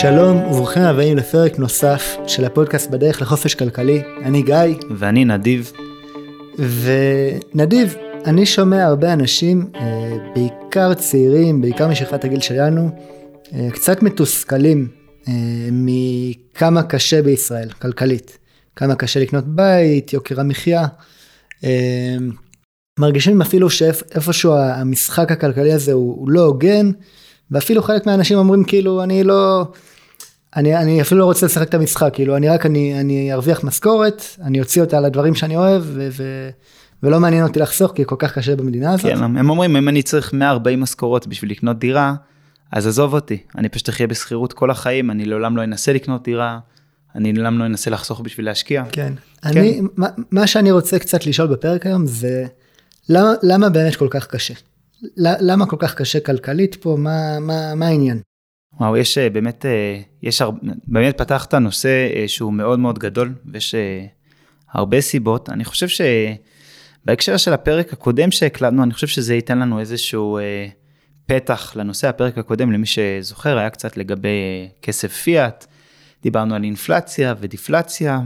שלום וברוכים הבאים לפרק נוסף של הפודקאסט בדרך לחופש כלכלי. אני גיא. ואני נדיב. ונדיב, אני שומע הרבה אנשים, אה, בעיקר צעירים, בעיקר משכבת הגיל שלנו, אה, קצת מתוסכלים אה, מכמה קשה בישראל, כלכלית. כמה קשה לקנות בית, יוקר המחיה. מרגישים אפילו שאיפשהו המשחק הכלכלי הזה הוא, הוא לא הוגן, ואפילו חלק מהאנשים אומרים כאילו אני לא, אני, אני אפילו לא רוצה לשחק את המשחק, כאילו אני רק, אני, אני ארוויח משכורת, אני אוציא אותה על הדברים שאני אוהב, ו, ו, ולא מעניין אותי לחסוך כי כל כך קשה במדינה הזאת. כן, הם אומרים אם אני צריך 140 משכורות בשביל לקנות דירה, אז עזוב אותי, אני פשוט אחיה בשכירות כל החיים, אני לעולם לא אנסה לקנות דירה, אני לעולם לא אנסה לחסוך בשביל להשקיע. כן, כן. אני, מה, מה שאני רוצה קצת לשאול בפרק היום זה למה, למה באמת כל כך קשה? למה כל כך קשה כלכלית פה? מה, מה, מה העניין? וואו, יש אה, באמת, אה, יש הרבה, באמת פתחת נושא אה, שהוא מאוד מאוד גדול, ויש הרבה סיבות. אני חושב שבהקשר של הפרק הקודם שהקלטנו, אני חושב שזה ייתן לנו איזשהו פתח לנושא. הפרק הקודם, למי שזוכר, היה קצת לגבי כסף פיאט, דיברנו על אינפלציה ודיפלציה,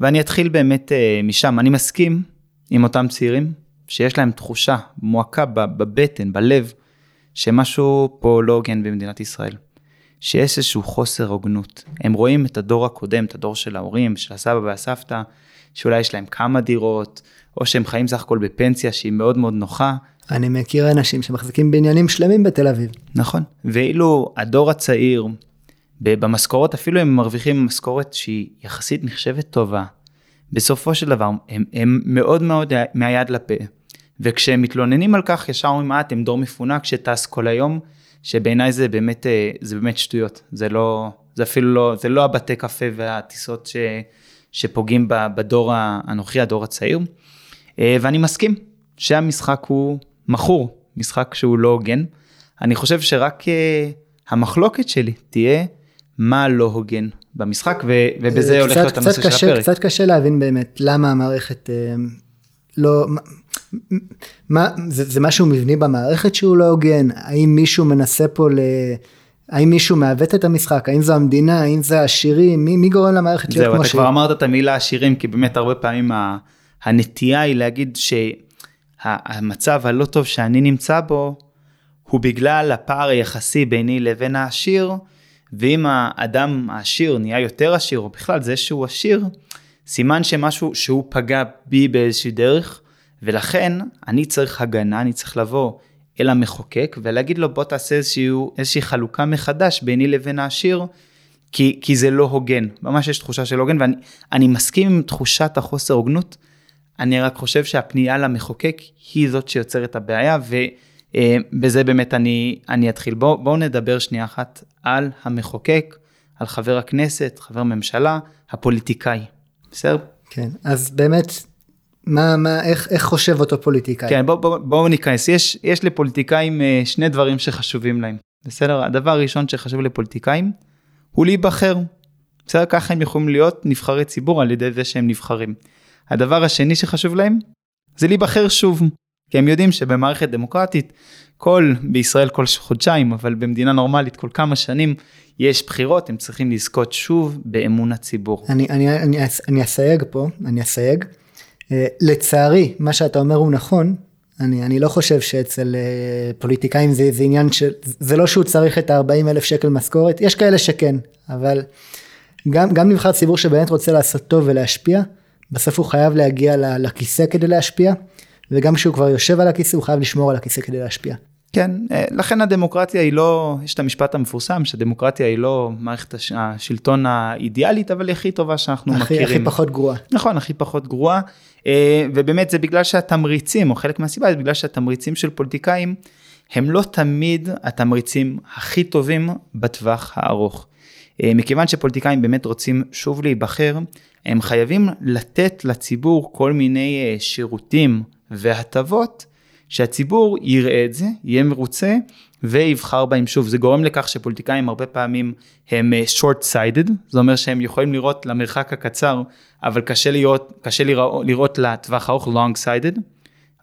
ואני אתחיל באמת משם. אני מסכים עם אותם צעירים שיש להם תחושה מועקה בבטן, בלב, שמשהו פה לא הוגן במדינת ישראל. שיש איזשהו חוסר הוגנות. הם רואים את הדור הקודם, את הדור של ההורים, של הסבא והסבתא, שאולי יש להם כמה דירות, או שהם חיים סך הכל בפנסיה שהיא מאוד מאוד נוחה. אני מכיר אנשים שמחזיקים בניינים שלמים בתל אביב. נכון, ואילו הדור הצעיר, במשכורת, אפילו הם מרוויחים משכורת שהיא יחסית נחשבת טובה, בסופו של דבר הם, הם מאוד מאוד מהיד לפה. וכשהם מתלוננים על כך ישר אומרים, אה, אתם דור מפונק שטס כל היום, שבעיניי זה באמת, אה, זה באמת שטויות. זה לא, זה אפילו לא, זה לא הבתי קפה והטיסות ש, שפוגעים בדור הנוכחי, הדור הצעיר. אה, ואני מסכים שהמשחק הוא מכור, משחק שהוא לא הוגן. אני חושב שרק המחלוקת שלי תהיה מה לא הוגן במשחק, ו, ובזה הולך להיות הנושא של הפרק. קצת קשה להבין באמת למה המערכת אה, לא, מה, זה, זה משהו מבני במערכת שהוא לא הוגן, האם מישהו מנסה פה ל... האם מישהו מעוות את המשחק, האם זו המדינה, האם זה העשירים, מי, מי גורם למערכת להיות כמו שהיא? זהו, אתה כבר אמרת את המילה עשירים, כי באמת הרבה פעמים הנטייה היא להגיד שהמצב הלא טוב שאני נמצא בו, הוא בגלל הפער היחסי ביני לבין העשיר, ואם האדם העשיר נהיה יותר עשיר, או בכלל זה שהוא עשיר, סימן שמשהו שהוא פגע בי באיזושהי דרך, ולכן אני צריך הגנה, אני צריך לבוא אל המחוקק ולהגיד לו בוא תעשה איזשהו, איזושהי חלוקה מחדש ביני לבין העשיר, כי, כי זה לא הוגן, ממש יש תחושה של הוגן, ואני מסכים עם תחושת החוסר הוגנות, אני רק חושב שהפנייה למחוקק היא זאת שיוצרת את הבעיה, ובזה אה, באמת אני, אני אתחיל. בואו בוא נדבר שנייה אחת על המחוקק, על חבר הכנסת, חבר ממשלה, הפוליטיקאי. בסדר? כן, אז באמת, מה, מה, איך, איך חושב אותו פוליטיקאי? כן, בואו בוא, בוא ניכנס. יש, יש לפוליטיקאים אה, שני דברים שחשובים להם. בסדר? הדבר הראשון שחשוב לפוליטיקאים הוא להיבחר. בסדר? ככה הם יכולים להיות נבחרי ציבור על ידי זה שהם נבחרים. הדבר השני שחשוב להם זה להיבחר שוב. כי הם יודעים שבמערכת דמוקרטית, כל, בישראל כל חודשיים, אבל במדינה נורמלית כל כמה שנים, יש בחירות, הם צריכים לזכות שוב באמון הציבור. אני, אני, אני, אני אסייג פה, אני אסייג. Uh, לצערי, מה שאתה אומר הוא נכון, אני, אני לא חושב שאצל uh, פוליטיקאים זה, זה עניין של, זה לא שהוא צריך את ה-40 אלף שקל משכורת, יש כאלה שכן, אבל גם, גם נבחר ציבור שבאמת רוצה לעשות טוב ולהשפיע, בסוף הוא חייב להגיע לכיסא כדי להשפיע, וגם כשהוא כבר יושב על הכיסא הוא חייב לשמור על הכיסא כדי להשפיע. כן, אה, לכן הדמוקרטיה היא לא, יש את המשפט המפורסם שדמוקרטיה היא לא מערכת השלטון האידיאלית, אבל היא הכי טובה שאנחנו הכי, מכירים. הכי פחות גרועה. נכון, הכי פחות גרועה, אה, ובאמת זה בגלל שהתמריצים, או חלק מהסיבה זה בגלל שהתמריצים של פוליטיקאים, הם לא תמיד התמריצים הכי טובים בטווח הארוך. אה, מכיוון שפוליטיקאים באמת רוצים שוב להיבחר, הם חייבים לתת לציבור כל מיני שירותים והטבות. שהציבור יראה את זה, יהיה מרוצה ויבחר בהם שוב. זה גורם לכך שפוליטיקאים הרבה פעמים הם אה, short sighted, זה אומר שהם יכולים לראות למרחק הקצר, אבל קשה לראות, קשה לראות, לראות לטווח הארוך long sighted.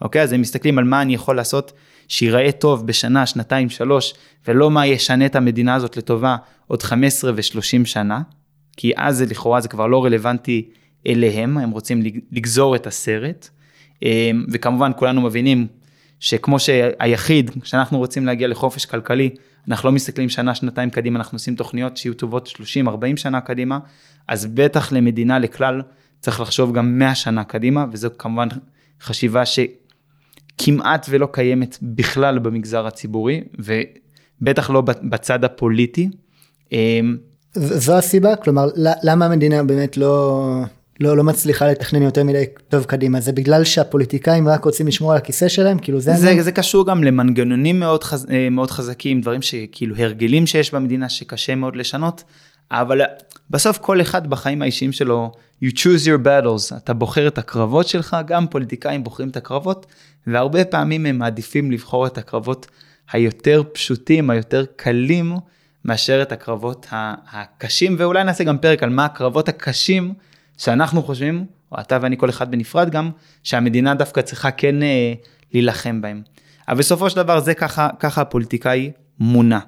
אוקיי? אז הם מסתכלים על מה אני יכול לעשות שיראה טוב בשנה, שנתיים, שלוש, ולא מה ישנה את המדינה הזאת לטובה עוד 15 ו-30 שנה, כי אז זה לכאורה זה כבר לא רלוונטי אליהם, הם רוצים לגזור את הסרט. אמ, וכמובן כולנו מבינים שכמו שהיחיד, כשאנחנו רוצים להגיע לחופש כלכלי, אנחנו לא מסתכלים שנה, שנתיים קדימה, אנחנו עושים תוכניות שיהיו טובות 30, 40 שנה קדימה, אז בטח למדינה, לכלל, צריך לחשוב גם 100 שנה קדימה, וזו כמובן חשיבה שכמעט ולא קיימת בכלל במגזר הציבורי, ובטח לא בצד הפוליטי. אמ, זו הסיבה? כלומר, למה המדינה באמת לא, לא, לא מצליחה לתכנן יותר מדי טוב קדימה? זה בגלל שהפוליטיקאים רק רוצים לשמור על הכיסא שלהם? כאילו זה... זה, זה קשור גם למנגנונים מאוד, חז, אה, מאוד חזקים, דברים שכאילו הרגלים שיש במדינה שקשה מאוד לשנות, אבל בסוף כל אחד בחיים האישיים שלו, you choose your battles, אתה בוחר את הקרבות שלך, גם פוליטיקאים בוחרים את הקרבות, והרבה פעמים הם מעדיפים לבחור את הקרבות היותר פשוטים, היותר קלים, מאשר את הקרבות הקשים, ואולי נעשה גם פרק על מה הקרבות הקשים שאנחנו חושבים, או אתה ואני כל אחד בנפרד גם, שהמדינה דווקא צריכה כן אה, להילחם בהם. אבל בסופו של דבר זה ככה, ככה הפוליטיקאי מונע.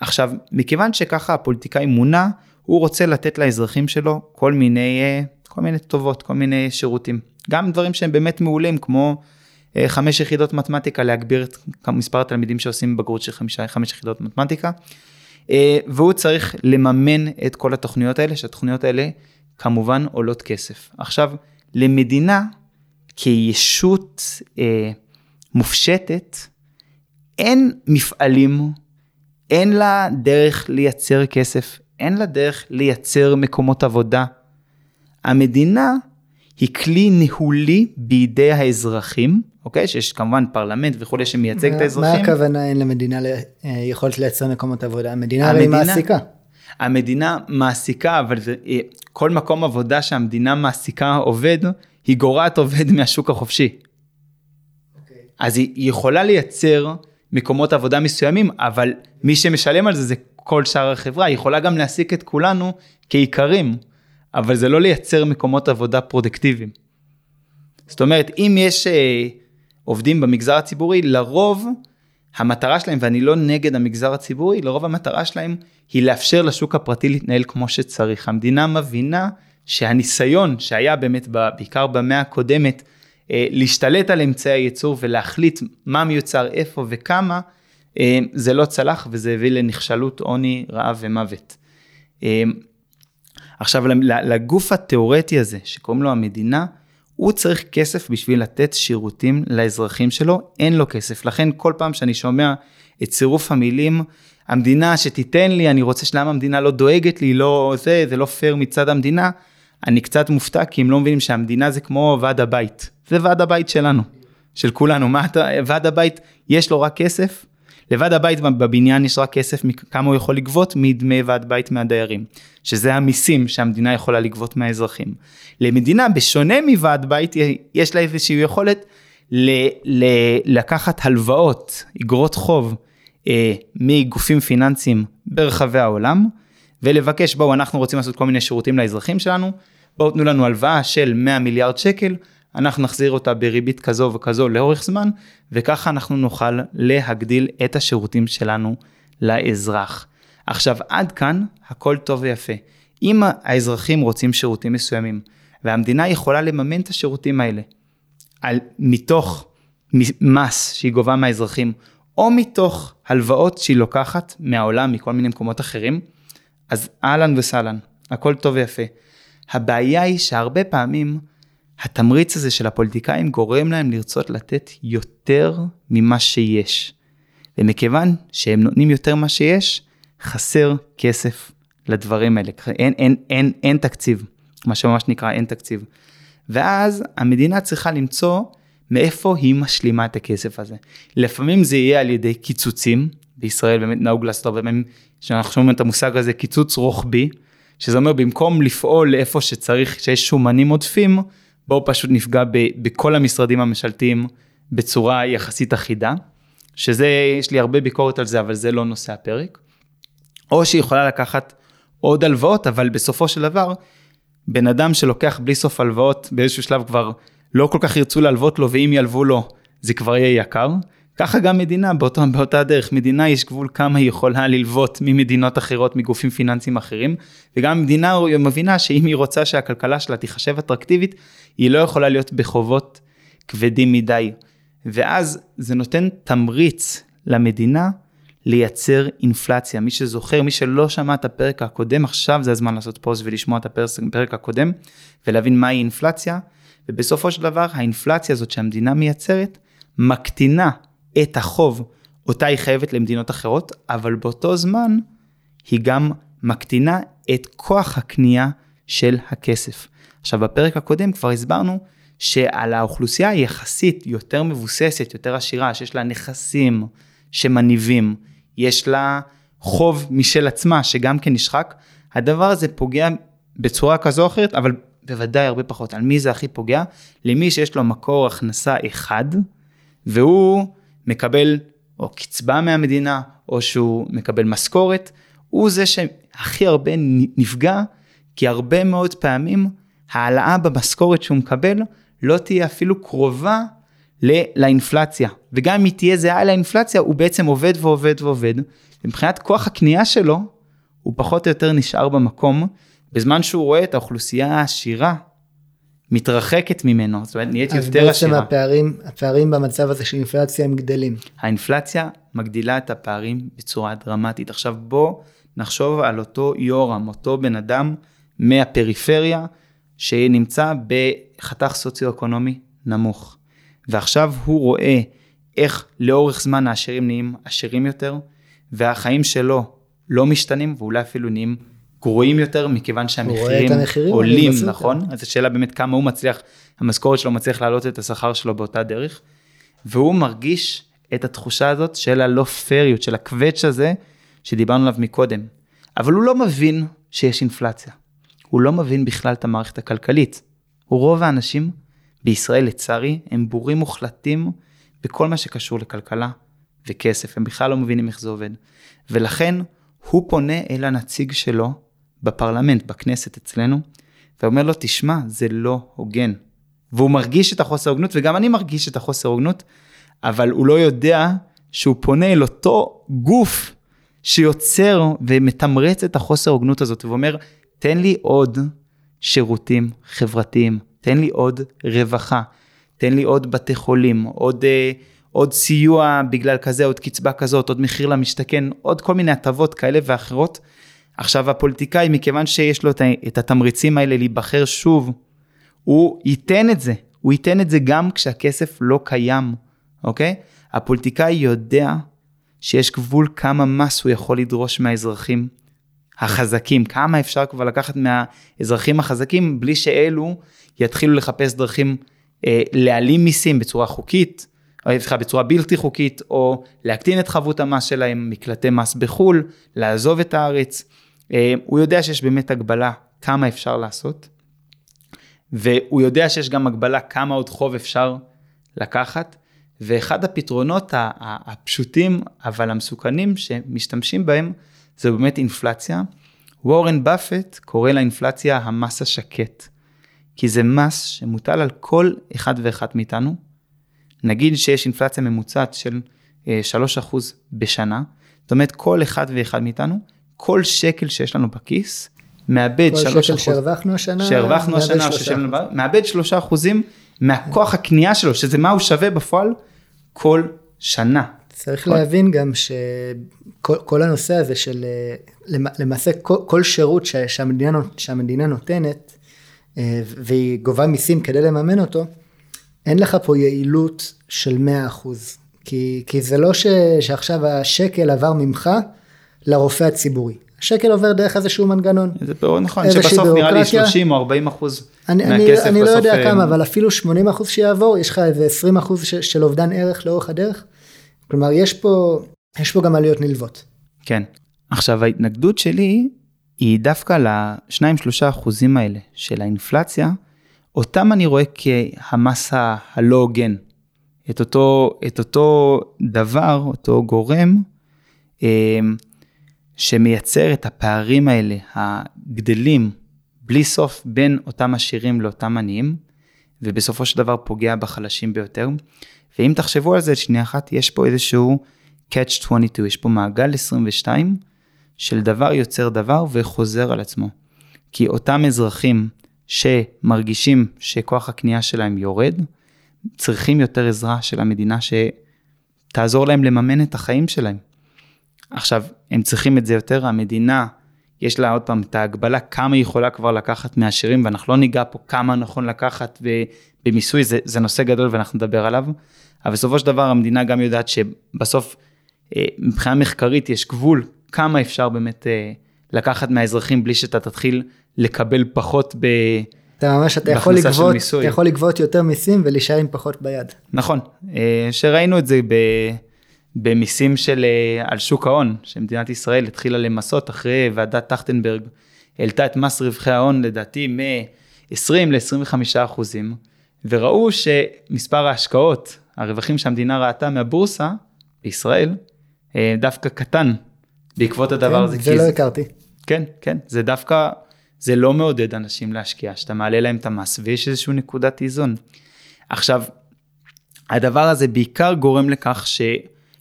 עכשיו, מכיוון שככה הפוליטיקאי מונע, הוא רוצה לתת לאזרחים שלו כל מיני, אה, כל מיני טובות, כל מיני שירותים. גם דברים שהם באמת מעולים, כמו אה, חמש יחידות מתמטיקה, להגביר את מספר התלמידים שעושים בגרות של חמש, חמש יחידות מתמטיקה. אה, והוא צריך לממן את כל התוכניות האלה, שהתוכניות האלה כמובן עולות כסף. עכשיו, למדינה כישות אה, מופשטת, אין מפעלים, אין לה דרך לייצר כסף, אין לה דרך לייצר מקומות עבודה. המדינה היא כלי ניהולי בידי האזרחים, אוקיי? שיש כמובן פרלמנט וכולי שמייצג את האזרחים. מה הכוונה אין למדינה אה, יכולת לייצר מקומות עבודה? המדינה הרי מעסיקה. המדינה מעסיקה, אבל זה, אה, כל מקום עבודה שהמדינה מעסיקה עובד, היא גורעת עובד מהשוק החופשי. Okay. אוקיי. אז היא יכולה לייצר מקומות עבודה מסוימים, אבל מי שמשלם על זה זה כל שאר החברה, היא יכולה גם להעסיק את כולנו כעיקרים, אבל זה לא לייצר מקומות עבודה פרודקטיביים. זאת אומרת, אם יש אה, עובדים במגזר הציבורי, לרוב המטרה שלהם, ואני לא נגד המגזר הציבורי, לרוב המטרה שלהם היא לאפשר לשוק הפרטי להתנהל כמו שצריך. המדינה מבינה שהניסיון שהיה באמת בעיקר במאה הקודמת, אה, להשתלט על אמצעי הייצור ולהחליט מה מיוצר איפה וכמה, אה, זה לא צלח וזה הביא לנכשלות, עוני, רעב ומוות. אה, עכשיו לגוף התיאורטי הזה שקוראים לו המדינה, הוא צריך כסף בשביל לתת שירותים לאזרחים שלו, אין לו כסף. לכן כל פעם שאני שומע את צירוף המילים, המדינה שתיתן לי, אני רוצה שלמה המדינה לא דואגת לי, לא זה, זה לא פייר מצד המדינה, אני קצת מופתע כי הם לא מבינים שהמדינה זה כמו ועד הבית. זה ועד הבית שלנו, של כולנו. מה אתה, ועד הבית, יש לו רק כסף, לוועד הבית בבניין יש רק כסף כמה הוא יכול לגבות מדמי ועד בית מהדיירים, שזה המיסים שהמדינה יכולה לגבות מהאזרחים. למדינה, בשונה מוועד בית, יש לה איזושהי יכולת ל- ל- לקחת הלוואות, אגרות חוב, אה, מגופים פיננסיים ברחבי העולם, ולבקש, בואו, אנחנו רוצים לעשות כל מיני שירותים לאזרחים שלנו, בואו תנו לנו הלוואה של 100 מיליארד שקל, אנחנו נחזיר אותה בריבית כזו וכזו לאורך זמן, וככה אנחנו נוכל להגדיל את השירותים שלנו לאזרח. עכשיו, עד כאן הכל טוב ויפה. אם האזרחים רוצים שירותים מסוימים, והמדינה יכולה לממן את השירותים האלה, על, מתוך מס שהיא גובה מהאזרחים, או מתוך הלוואות שהיא לוקחת מהעולם, מכל מיני מקומות אחרים, אז אהלן וסהלן, הכל טוב ויפה. הבעיה היא שהרבה פעמים התמריץ הזה של הפוליטיקאים גורם להם לרצות לתת יותר ממה שיש. ומכיוון שהם נותנים יותר ממה שיש, חסר כסף לדברים האלה. אין, אין, אין, אין תקציב, מה שממש נקרא אין תקציב. ואז המדינה צריכה למצוא מאיפה היא משלימה את הכסף הזה. לפעמים זה יהיה על ידי קיצוצים, בישראל באמת נהוג לעשות הרבה פעמים, שאנחנו שומעים את המושג הזה קיצוץ רוחבי, שזה אומר במקום לפעול לאיפה שצריך, שיש שומנים עודפים, בואו פשוט נפגע ב, בכל המשרדים הממשלתיים בצורה יחסית אחידה, שזה, יש לי הרבה ביקורת על זה, אבל זה לא נושא הפרק. או שהיא יכולה לקחת עוד הלוואות, אבל בסופו של דבר, בן אדם שלוקח בלי סוף הלוואות, באיזשהו שלב כבר לא כל כך ירצו להלוות לו, ואם ילוו לו, זה כבר יהיה יקר. ככה גם מדינה, באותו, באותה דרך, מדינה יש גבול כמה היא יכולה ללוות ממדינות אחרות, מגופים פיננסיים אחרים, וגם מדינה מבינה שאם היא רוצה שהכלכלה שלה תיחשב אטרקטיבית, היא לא יכולה להיות בחובות כבדים מדי. ואז זה נותן תמריץ למדינה לייצר אינפלציה. מי שזוכר, מי שלא שמע את הפרק הקודם, עכשיו זה הזמן לעשות פוז ולשמוע את הפרק הקודם, ולהבין מהי אינפלציה, ובסופו של דבר האינפלציה הזאת שהמדינה מייצרת, מקטינה את החוב אותה היא חייבת למדינות אחרות, אבל באותו זמן היא גם מקטינה את כוח הקנייה של הכסף. עכשיו בפרק הקודם כבר הסברנו שעל האוכלוסייה היחסית יותר מבוססת, יותר עשירה, שיש לה נכסים שמניבים, יש לה חוב משל עצמה שגם כן נשחק, הדבר הזה פוגע בצורה כזו או אחרת, אבל בוודאי הרבה פחות. על מי זה הכי פוגע? למי שיש לו מקור הכנסה אחד, והוא מקבל או קצבה מהמדינה, או שהוא מקבל משכורת, הוא זה שהכי הרבה נפגע, כי הרבה מאוד פעמים העלאה במשכורת שהוא מקבל לא תהיה אפילו קרובה לאינפלציה. וגם אם היא תהיה זהה לאינפלציה, הוא בעצם עובד ועובד ועובד. מבחינת כוח הקנייה שלו, הוא פחות או יותר נשאר במקום, בזמן שהוא רואה את האוכלוסייה העשירה מתרחקת ממנו, זאת אומרת נהיית יותר עשירה. אז בעצם הפערים, הפערים במצב הזה של אינפלציה הם גדלים. האינפלציה מגדילה את הפערים בצורה דרמטית. עכשיו בוא נחשוב על אותו יורם, אותו בן אדם מהפריפריה, שנמצא בחתך סוציו-אקונומי נמוך. ועכשיו הוא רואה איך לאורך זמן העשירים נהיים עשירים יותר, והחיים שלו לא משתנים ואולי אפילו נהיים גרועים יותר מכיוון שהמחירים עולים, נכון? אז השאלה באמת כמה הוא מצליח, המשכורת שלו מצליח להעלות את השכר שלו באותה דרך, והוא מרגיש את התחושה הזאת של הלא פריות, של הקווץ' הזה שדיברנו עליו מקודם. אבל הוא לא מבין שיש אינפלציה. הוא לא מבין בכלל את המערכת הכלכלית. רוב האנשים בישראל, לצערי, הם בורים מוחלטים בכל מה שקשור לכלכלה וכסף. הם בכלל לא מבינים איך זה עובד. ולכן הוא פונה אל הנציג שלו בפרלמנט, בכנסת אצלנו, ואומר לו, תשמע, זה לא הוגן. והוא מרגיש את החוסר הוגנות, וגם אני מרגיש את החוסר הוגנות, אבל הוא לא יודע שהוא פונה אל אותו גוף שיוצר ומתמרץ את החוסר הוגנות הזאת, ואומר, תן לי עוד שירותים חברתיים, תן לי עוד רווחה, תן לי עוד בתי חולים, עוד, אה, עוד סיוע בגלל כזה, עוד קצבה כזאת, עוד מחיר למשתכן, עוד כל מיני הטבות כאלה ואחרות, עכשיו הפוליטיקאי, מכיוון שיש לו את התמריצים האלה להיבחר שוב, הוא ייתן את זה, הוא ייתן את זה גם כשהכסף לא קיים, אוקיי? הפוליטיקאי יודע שיש גבול כמה מס הוא יכול לדרוש מהאזרחים החזקים, כמה אפשר כבר לקחת מהאזרחים החזקים בלי שאלו יתחילו לחפש דרכים אה, להעלים מיסים בצורה חוקית, או סליחה, בצורה בלתי חוקית, או להקטין את חבות המס שלהם, מקלטי מס בחו"ל, לעזוב את הארץ. אה, הוא יודע שיש באמת הגבלה כמה אפשר לעשות, והוא יודע שיש גם הגבלה כמה עוד חוב אפשר לקחת, ואחד הפתרונות הפשוטים אבל המסוכנים שמשתמשים בהם זה באמת אינפלציה. וורן באפט קורא לאינפלציה המס השקט, כי זה מס שמוטל על כל אחד ואחת מאיתנו. נגיד שיש אינפלציה ממוצעת של 3% אה, בשנה, זאת אומרת כל אחד ואחד מאיתנו כל שקל שיש לנו בכיס, מאבד 3 כל שקל שהרווחנו השנה, שהרווחנו השנה, ששלנו, מאבד 3 אחוזים מהכוח הקנייה שלו, שזה מה הוא שווה בפועל כל שנה. צריך כל... להבין גם שכל הנושא הזה של למעשה כל, כל שירות שהמדינה, שהמדינה נותנת, אה, והיא גובה מיסים כדי לממן אותו, אין לך פה יעילות של 100%. כי, כי זה לא ש, שעכשיו השקל עבר ממך לרופא הציבורי. השקל עובר דרך איזשהו מנגנון. זה נכון, שבסוף נראה לי 30 או 40 אחוז אני, מהכסף אני, אני לא יודע כמה, אבל אפילו 80 אחוז שיעבור, יש לך איזה 20 אחוז של, של אובדן ערך לאורך הדרך. כלומר, יש פה, יש פה גם עלויות נלוות. כן. עכשיו, ההתנגדות שלי היא דווקא ל-2-3 אחוזים האלה של האינפלציה, אותם אני רואה כהמס הלא הוגן. את אותו, את אותו דבר, אותו גורם, שמייצר את הפערים האלה הגדלים בלי סוף בין אותם עשירים לאותם עניים, ובסופו של דבר פוגע בחלשים ביותר. ואם תחשבו על זה שנייה אחת, יש פה איזשהו catch 22, יש פה מעגל 22 של דבר יוצר דבר וחוזר על עצמו. כי אותם אזרחים שמרגישים שכוח הקנייה שלהם יורד, צריכים יותר עזרה של המדינה שתעזור להם לממן את החיים שלהם. עכשיו, הם צריכים את זה יותר, המדינה, יש לה עוד פעם את ההגבלה כמה היא יכולה כבר לקחת מהעשירים, ואנחנו לא ניגע פה כמה נכון לקחת במיסוי, זה, זה נושא גדול ואנחנו נדבר עליו, אבל בסופו של דבר המדינה גם יודעת שבסוף, אה, מבחינה מחקרית יש גבול כמה אפשר באמת אה, לקחת מהאזרחים בלי שאתה תתחיל לקבל פחות ב... אתה ממש, אתה יכול, לגבות, אתה יכול לגבות יותר מיסים ולהישאר עם פחות ביד. נכון, אה, שראינו את זה ב, במיסים של, אה, על שוק ההון, שמדינת ישראל התחילה למסות אחרי ועדת טרכטנברג, העלתה את מס רווחי ההון לדעתי מ-20 ל-25 אחוזים, וראו שמספר ההשקעות, הרווחים שהמדינה ראתה מהבורסה בישראל, אה, דווקא קטן בעקבות הדבר כן, הזה. זה לא הכרתי. כן, כן, זה דווקא זה לא מעודד אנשים להשקיע, שאתה מעלה להם את המס ויש איזושהי נקודת איזון. עכשיו, הדבר הזה בעיקר גורם לכך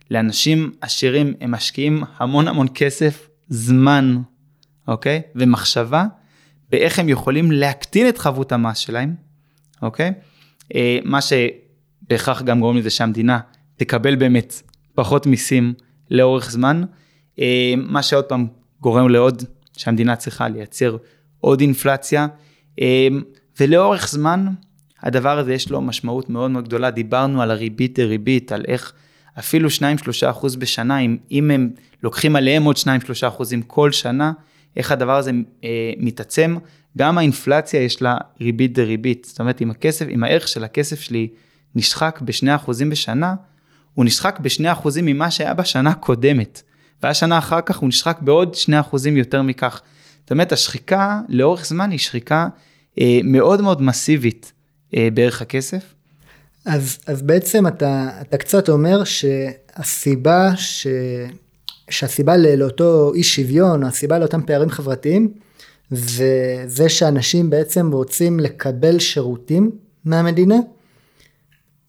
שלאנשים עשירים הם משקיעים המון המון כסף, זמן, אוקיי? ומחשבה באיך הם יכולים להקטין את חבות המס שלהם, אוקיי? אה, מה שבהכרח גם גורם לזה שהמדינה תקבל באמת פחות מיסים לאורך זמן, אה, מה שעוד פעם גורם לעוד שהמדינה צריכה לייצר עוד אינפלציה, אמ, ולאורך זמן הדבר הזה יש לו משמעות מאוד מאוד גדולה, דיברנו על הריבית דריבית, על איך אפילו 2-3 אחוז בשנה, אם, אם הם לוקחים עליהם עוד 2-3 אחוזים כל שנה, איך הדבר הזה אה, מתעצם, גם האינפלציה יש לה ריבית דריבית, זאת אומרת אם הכסף, אם הערך של הכסף שלי נשחק ב-2 אחוזים בשנה, הוא נשחק ב-2 אחוזים ממה שהיה בשנה הקודמת, והשנה אחר כך הוא נשחק בעוד 2 אחוזים יותר מכך. זאת אומרת, השחיקה לאורך זמן היא שחיקה אה, מאוד מאוד מסיבית אה, בערך הכסף. אז, אז בעצם אתה, אתה קצת אומר שהסיבה, ש, שהסיבה לאותו אי שוויון, הסיבה לאותם פערים חברתיים, זה זה שאנשים בעצם רוצים לקבל שירותים מהמדינה,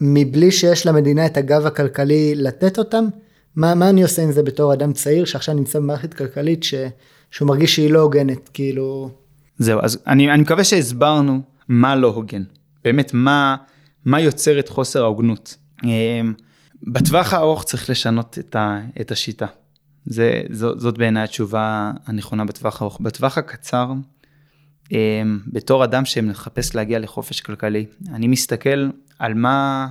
מבלי שיש למדינה את הגב הכלכלי לתת אותם. מה, מה אני עושה עם זה בתור אדם צעיר שעכשיו נמצא במערכת כלכלית ש... שהוא מרגיש שהיא לא הוגנת, כאילו... זהו, אז אני, אני מקווה שהסברנו מה לא הוגן. באמת, מה, מה יוצר את חוסר ההוגנות. אמ, בטווח הארוך צריך לשנות את, ה, את השיטה. זה, זאת, זאת בעיניי התשובה הנכונה בטווח הארוך. בטווח הקצר, אמ, בתור אדם שמחפש להגיע לחופש כלכלי, אני מסתכל על מה,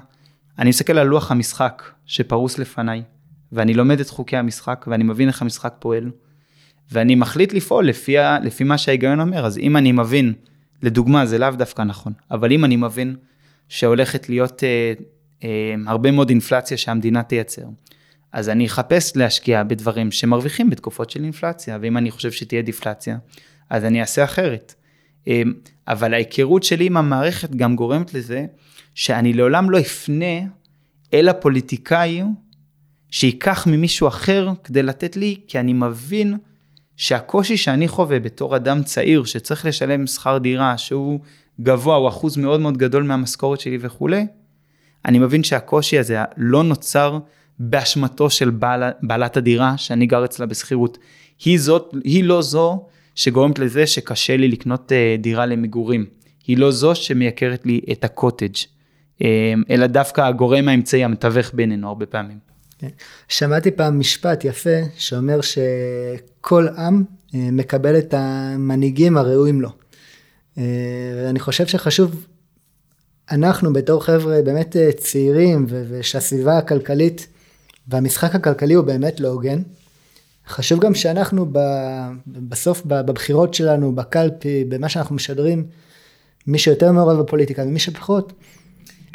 אני מסתכל על לוח המשחק שפרוס לפניי, ואני לומד את חוקי המשחק, ואני מבין איך המשחק פועל. ואני מחליט לפעול לפי, לפי מה שההיגיון אומר. אז אם אני מבין, לדוגמה, זה לאו דווקא נכון, אבל אם אני מבין שהולכת להיות אה, אה, הרבה מאוד אינפלציה שהמדינה תייצר, אז אני אחפש להשקיע בדברים שמרוויחים בתקופות של אינפלציה, ואם אני חושב שתהיה דיפלציה, אז אני אעשה אחרת. אה, אבל ההיכרות שלי עם המערכת גם גורמת לזה שאני לעולם לא אפנה אל הפוליטיקאי שייקח ממישהו אחר כדי לתת לי, כי אני מבין שהקושי שאני חווה בתור אדם צעיר שצריך לשלם שכר דירה שהוא גבוה, הוא אחוז מאוד מאוד גדול מהמשכורת שלי וכולי, אני מבין שהקושי הזה לא נוצר באשמתו של בעל, בעלת הדירה שאני גר אצלה בשכירות. היא, היא לא זו שגורמת לזה שקשה לי לקנות אה, דירה למגורים. היא לא זו שמייקרת לי את הקוטג', אה, אלא דווקא הגורם האמצעי המתווך בינינו הרבה פעמים. כן. שמעתי פעם משפט יפה שאומר שכל עם אה, מקבל את המנהיגים הראויים לו. אה, ואני חושב שחשוב, אנחנו בתור חבר'ה באמת אה, צעירים ושהסביבה הכלכלית והמשחק הכלכלי הוא באמת לא הוגן. חשוב גם שאנחנו בסוף בבחירות שלנו, בקלפי, במה שאנחנו משדרים, מי שיותר מעורב בפוליטיקה ומי שפחות,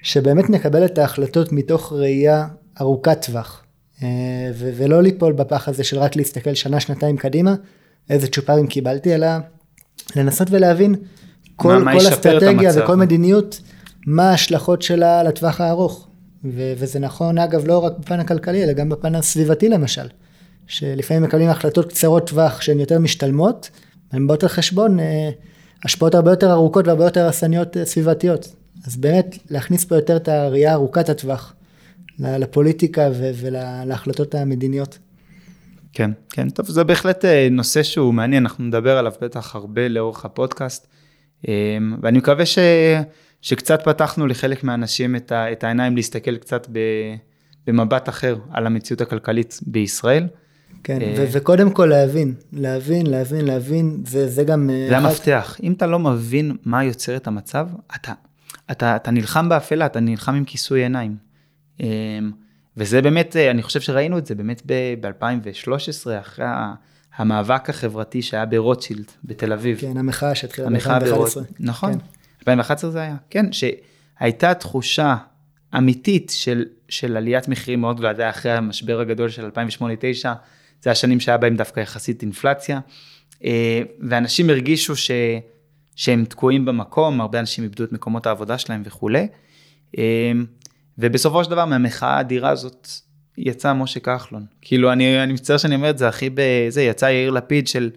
שבאמת נקבל את ההחלטות מתוך ראייה ארוכת טווח, אה, ולא ליפול בפח הזה של רק להסתכל שנה שנתיים קדימה, איזה צ'ופרים קיבלתי, אלא לנסות ולהבין כל, מה, כל אסטרטגיה וכל מדיניות, מה ההשלכות שלה לטווח הארוך. ו- וזה נכון אגב לא רק בפן הכלכלי אלא גם בפן הסביבתי למשל, שלפעמים מקבלים החלטות קצרות טווח שהן יותר משתלמות, הן באות על חשבון אה, השפעות הרבה יותר ארוכות והרבה יותר הרסניות אה, סביבתיות. אז באמת להכניס פה יותר את הראייה ארוכת הטווח לפוליטיקה ולהחלטות המדיניות. כן, כן, טוב, זה בהחלט אה, נושא שהוא מעניין, אנחנו נדבר עליו בטח הרבה לאורך הפודקאסט, ואני מקווה ש, שקצת פתחנו לחלק מהאנשים את, ה, את העיניים להסתכל קצת ב, במבט אחר על המציאות הכלכלית בישראל. כן, אה, ו- וקודם כל להבין, להבין, להבין, להבין, זה, זה גם... זה המפתח, אם אתה לא מבין מה יוצר את המצב, אתה, אתה, אתה נלחם באפלה, אתה נלחם עם כיסוי עיניים. וזה באמת, אני חושב שראינו את זה באמת ב-2013, אחרי המאבק החברתי שהיה ברוטשילד בתל אביב. כן, המחאה שהתחילה ב-2011. נכון, כן. 2011 זה היה, כן, שהייתה תחושה אמיתית של, של עליית מחירים מאוד גדולה, אחרי המשבר הגדול של 2008-2009, זה השנים שהיה בהם דווקא יחסית אינפלציה, אה, ואנשים הרגישו ש, שהם תקועים במקום, הרבה אנשים איבדו את מקומות העבודה שלהם וכולי. אה, ובסופו של דבר מהמחאה האדירה הזאת יצא משה כחלון. כאילו אני, אני מצטער שאני אומר את זה הכי בזה, יצא יאיר לפיד של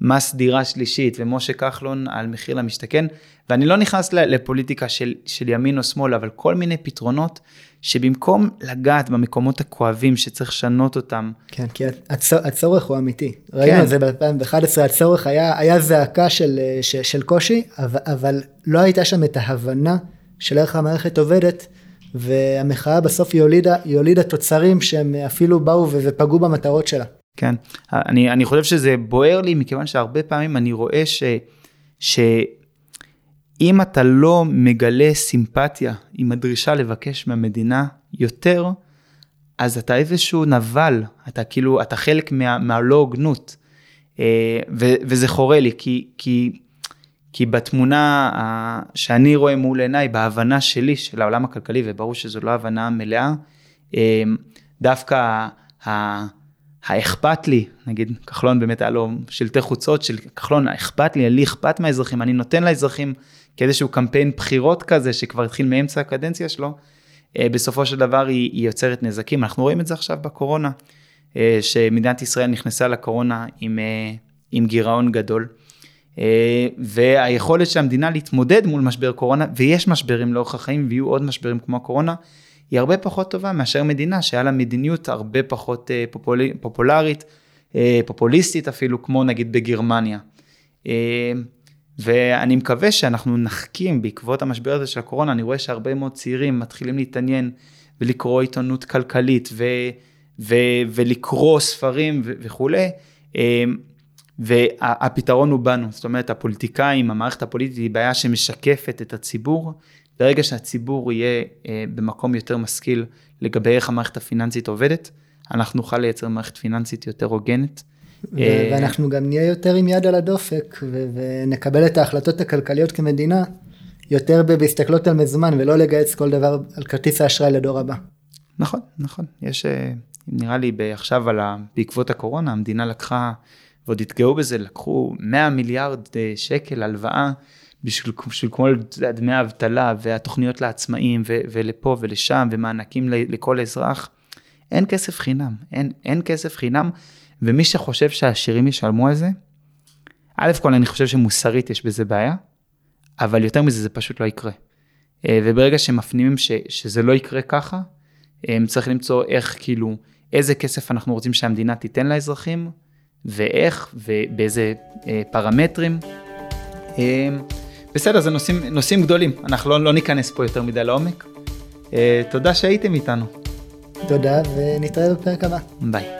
מס דירה שלישית ומשה כחלון על מחיר למשתכן, ואני לא נכנס לפוליטיקה של, של ימין או שמאל, אבל כל מיני פתרונות שבמקום לגעת במקומות הכואבים שצריך לשנות אותם. כן, כי הצור, הצורך הוא אמיתי. כן. ראינו את זה ב-2011, הצורך היה, היה זעקה של, של, של קושי, אבל, אבל לא הייתה שם את ההבנה של איך המערכת עובדת. והמחאה בסוף היא הולידה, היא הולידה תוצרים שהם אפילו באו ופגעו במטרות שלה. כן, אני, אני חושב שזה בוער לי מכיוון שהרבה פעמים אני רואה ש, שאם אתה לא מגלה סימפתיה עם הדרישה לבקש מהמדינה יותר, אז אתה איזשהו נבל, אתה כאילו, אתה חלק מה, מהלא הוגנות. אה, וזה חורה לי, כי, כי כי בתמונה שאני רואה מול עיניי, בהבנה שלי של העולם הכלכלי, וברור שזו לא הבנה מלאה, אמ, דווקא האכפת לי, נגיד כחלון באמת היה לו שלטי חוצות של כחלון, האכפת לי, לי אכפת מהאזרחים, אני נותן לאזרחים כאיזשהו קמפיין בחירות כזה שכבר התחיל מאמצע הקדנציה שלו, אה, בסופו של דבר היא, היא יוצרת נזקים. אנחנו רואים את זה עכשיו בקורונה, אה, שמדינת ישראל נכנסה לקורונה עם, אה, עם גירעון גדול. אה, והיכולת של המדינה להתמודד מול משבר קורונה, ויש משברים לאורך החיים ויהיו עוד משברים כמו הקורונה, היא הרבה פחות טובה מאשר מדינה שהיה לה מדיניות הרבה פחות אה, פופול... פופולרית, אה, פופוליסטית אפילו, כמו נגיד בגרמניה. ואני מקווה שאנחנו נחכים בעקבות המשבר הזה של הקורונה, אני רואה שהרבה מאוד צעירים מתחילים להתעניין ולקרוא עיתונות כלכלית ו... ו... ולקרוא ספרים ו... וכולי. והפתרון הוא בנו, זאת אומרת הפוליטיקאים, המערכת הפוליטית היא בעיה שמשקפת את הציבור, ברגע שהציבור יהיה אה, במקום יותר משכיל לגבי איך המערכת הפיננסית עובדת, אנחנו נוכל לייצר מערכת פיננסית יותר הוגנת. אה, ואנחנו גם נהיה יותר עם יד על הדופק ונקבל את ההחלטות הכלכליות כמדינה יותר בהסתכלות על מזומן ולא לגייס כל דבר על כרטיס האשראי לדור הבא. נכון, נכון, יש, אה, נראה לי עכשיו בעקבות הקורונה המדינה לקחה ועוד התגאו בזה, לקחו 100 מיליארד אה, שקל הלוואה בשביל, בשביל כל דמי האבטלה והתוכניות לעצמאים ו, ולפה ולשם ומענקים לכל אזרח. אין כסף חינם, אין, אין כסף חינם, ומי שחושב שהעשירים ישלמו על זה, א' כל אני חושב שמוסרית יש בזה בעיה, אבל יותר מזה זה פשוט לא יקרה. אה, וברגע שמפנימים ש, שזה לא יקרה ככה, הם צריך למצוא איך כאילו, איזה כסף אנחנו רוצים שהמדינה תיתן לאזרחים, ואיך ובאיזה אה, פרמטרים. אה, בסדר, זה נושאים, נושאים גדולים, אנחנו לא, לא ניכנס פה יותר מדי לעומק. אה, תודה שהייתם איתנו. תודה ונתראה בפרק הבא. ביי.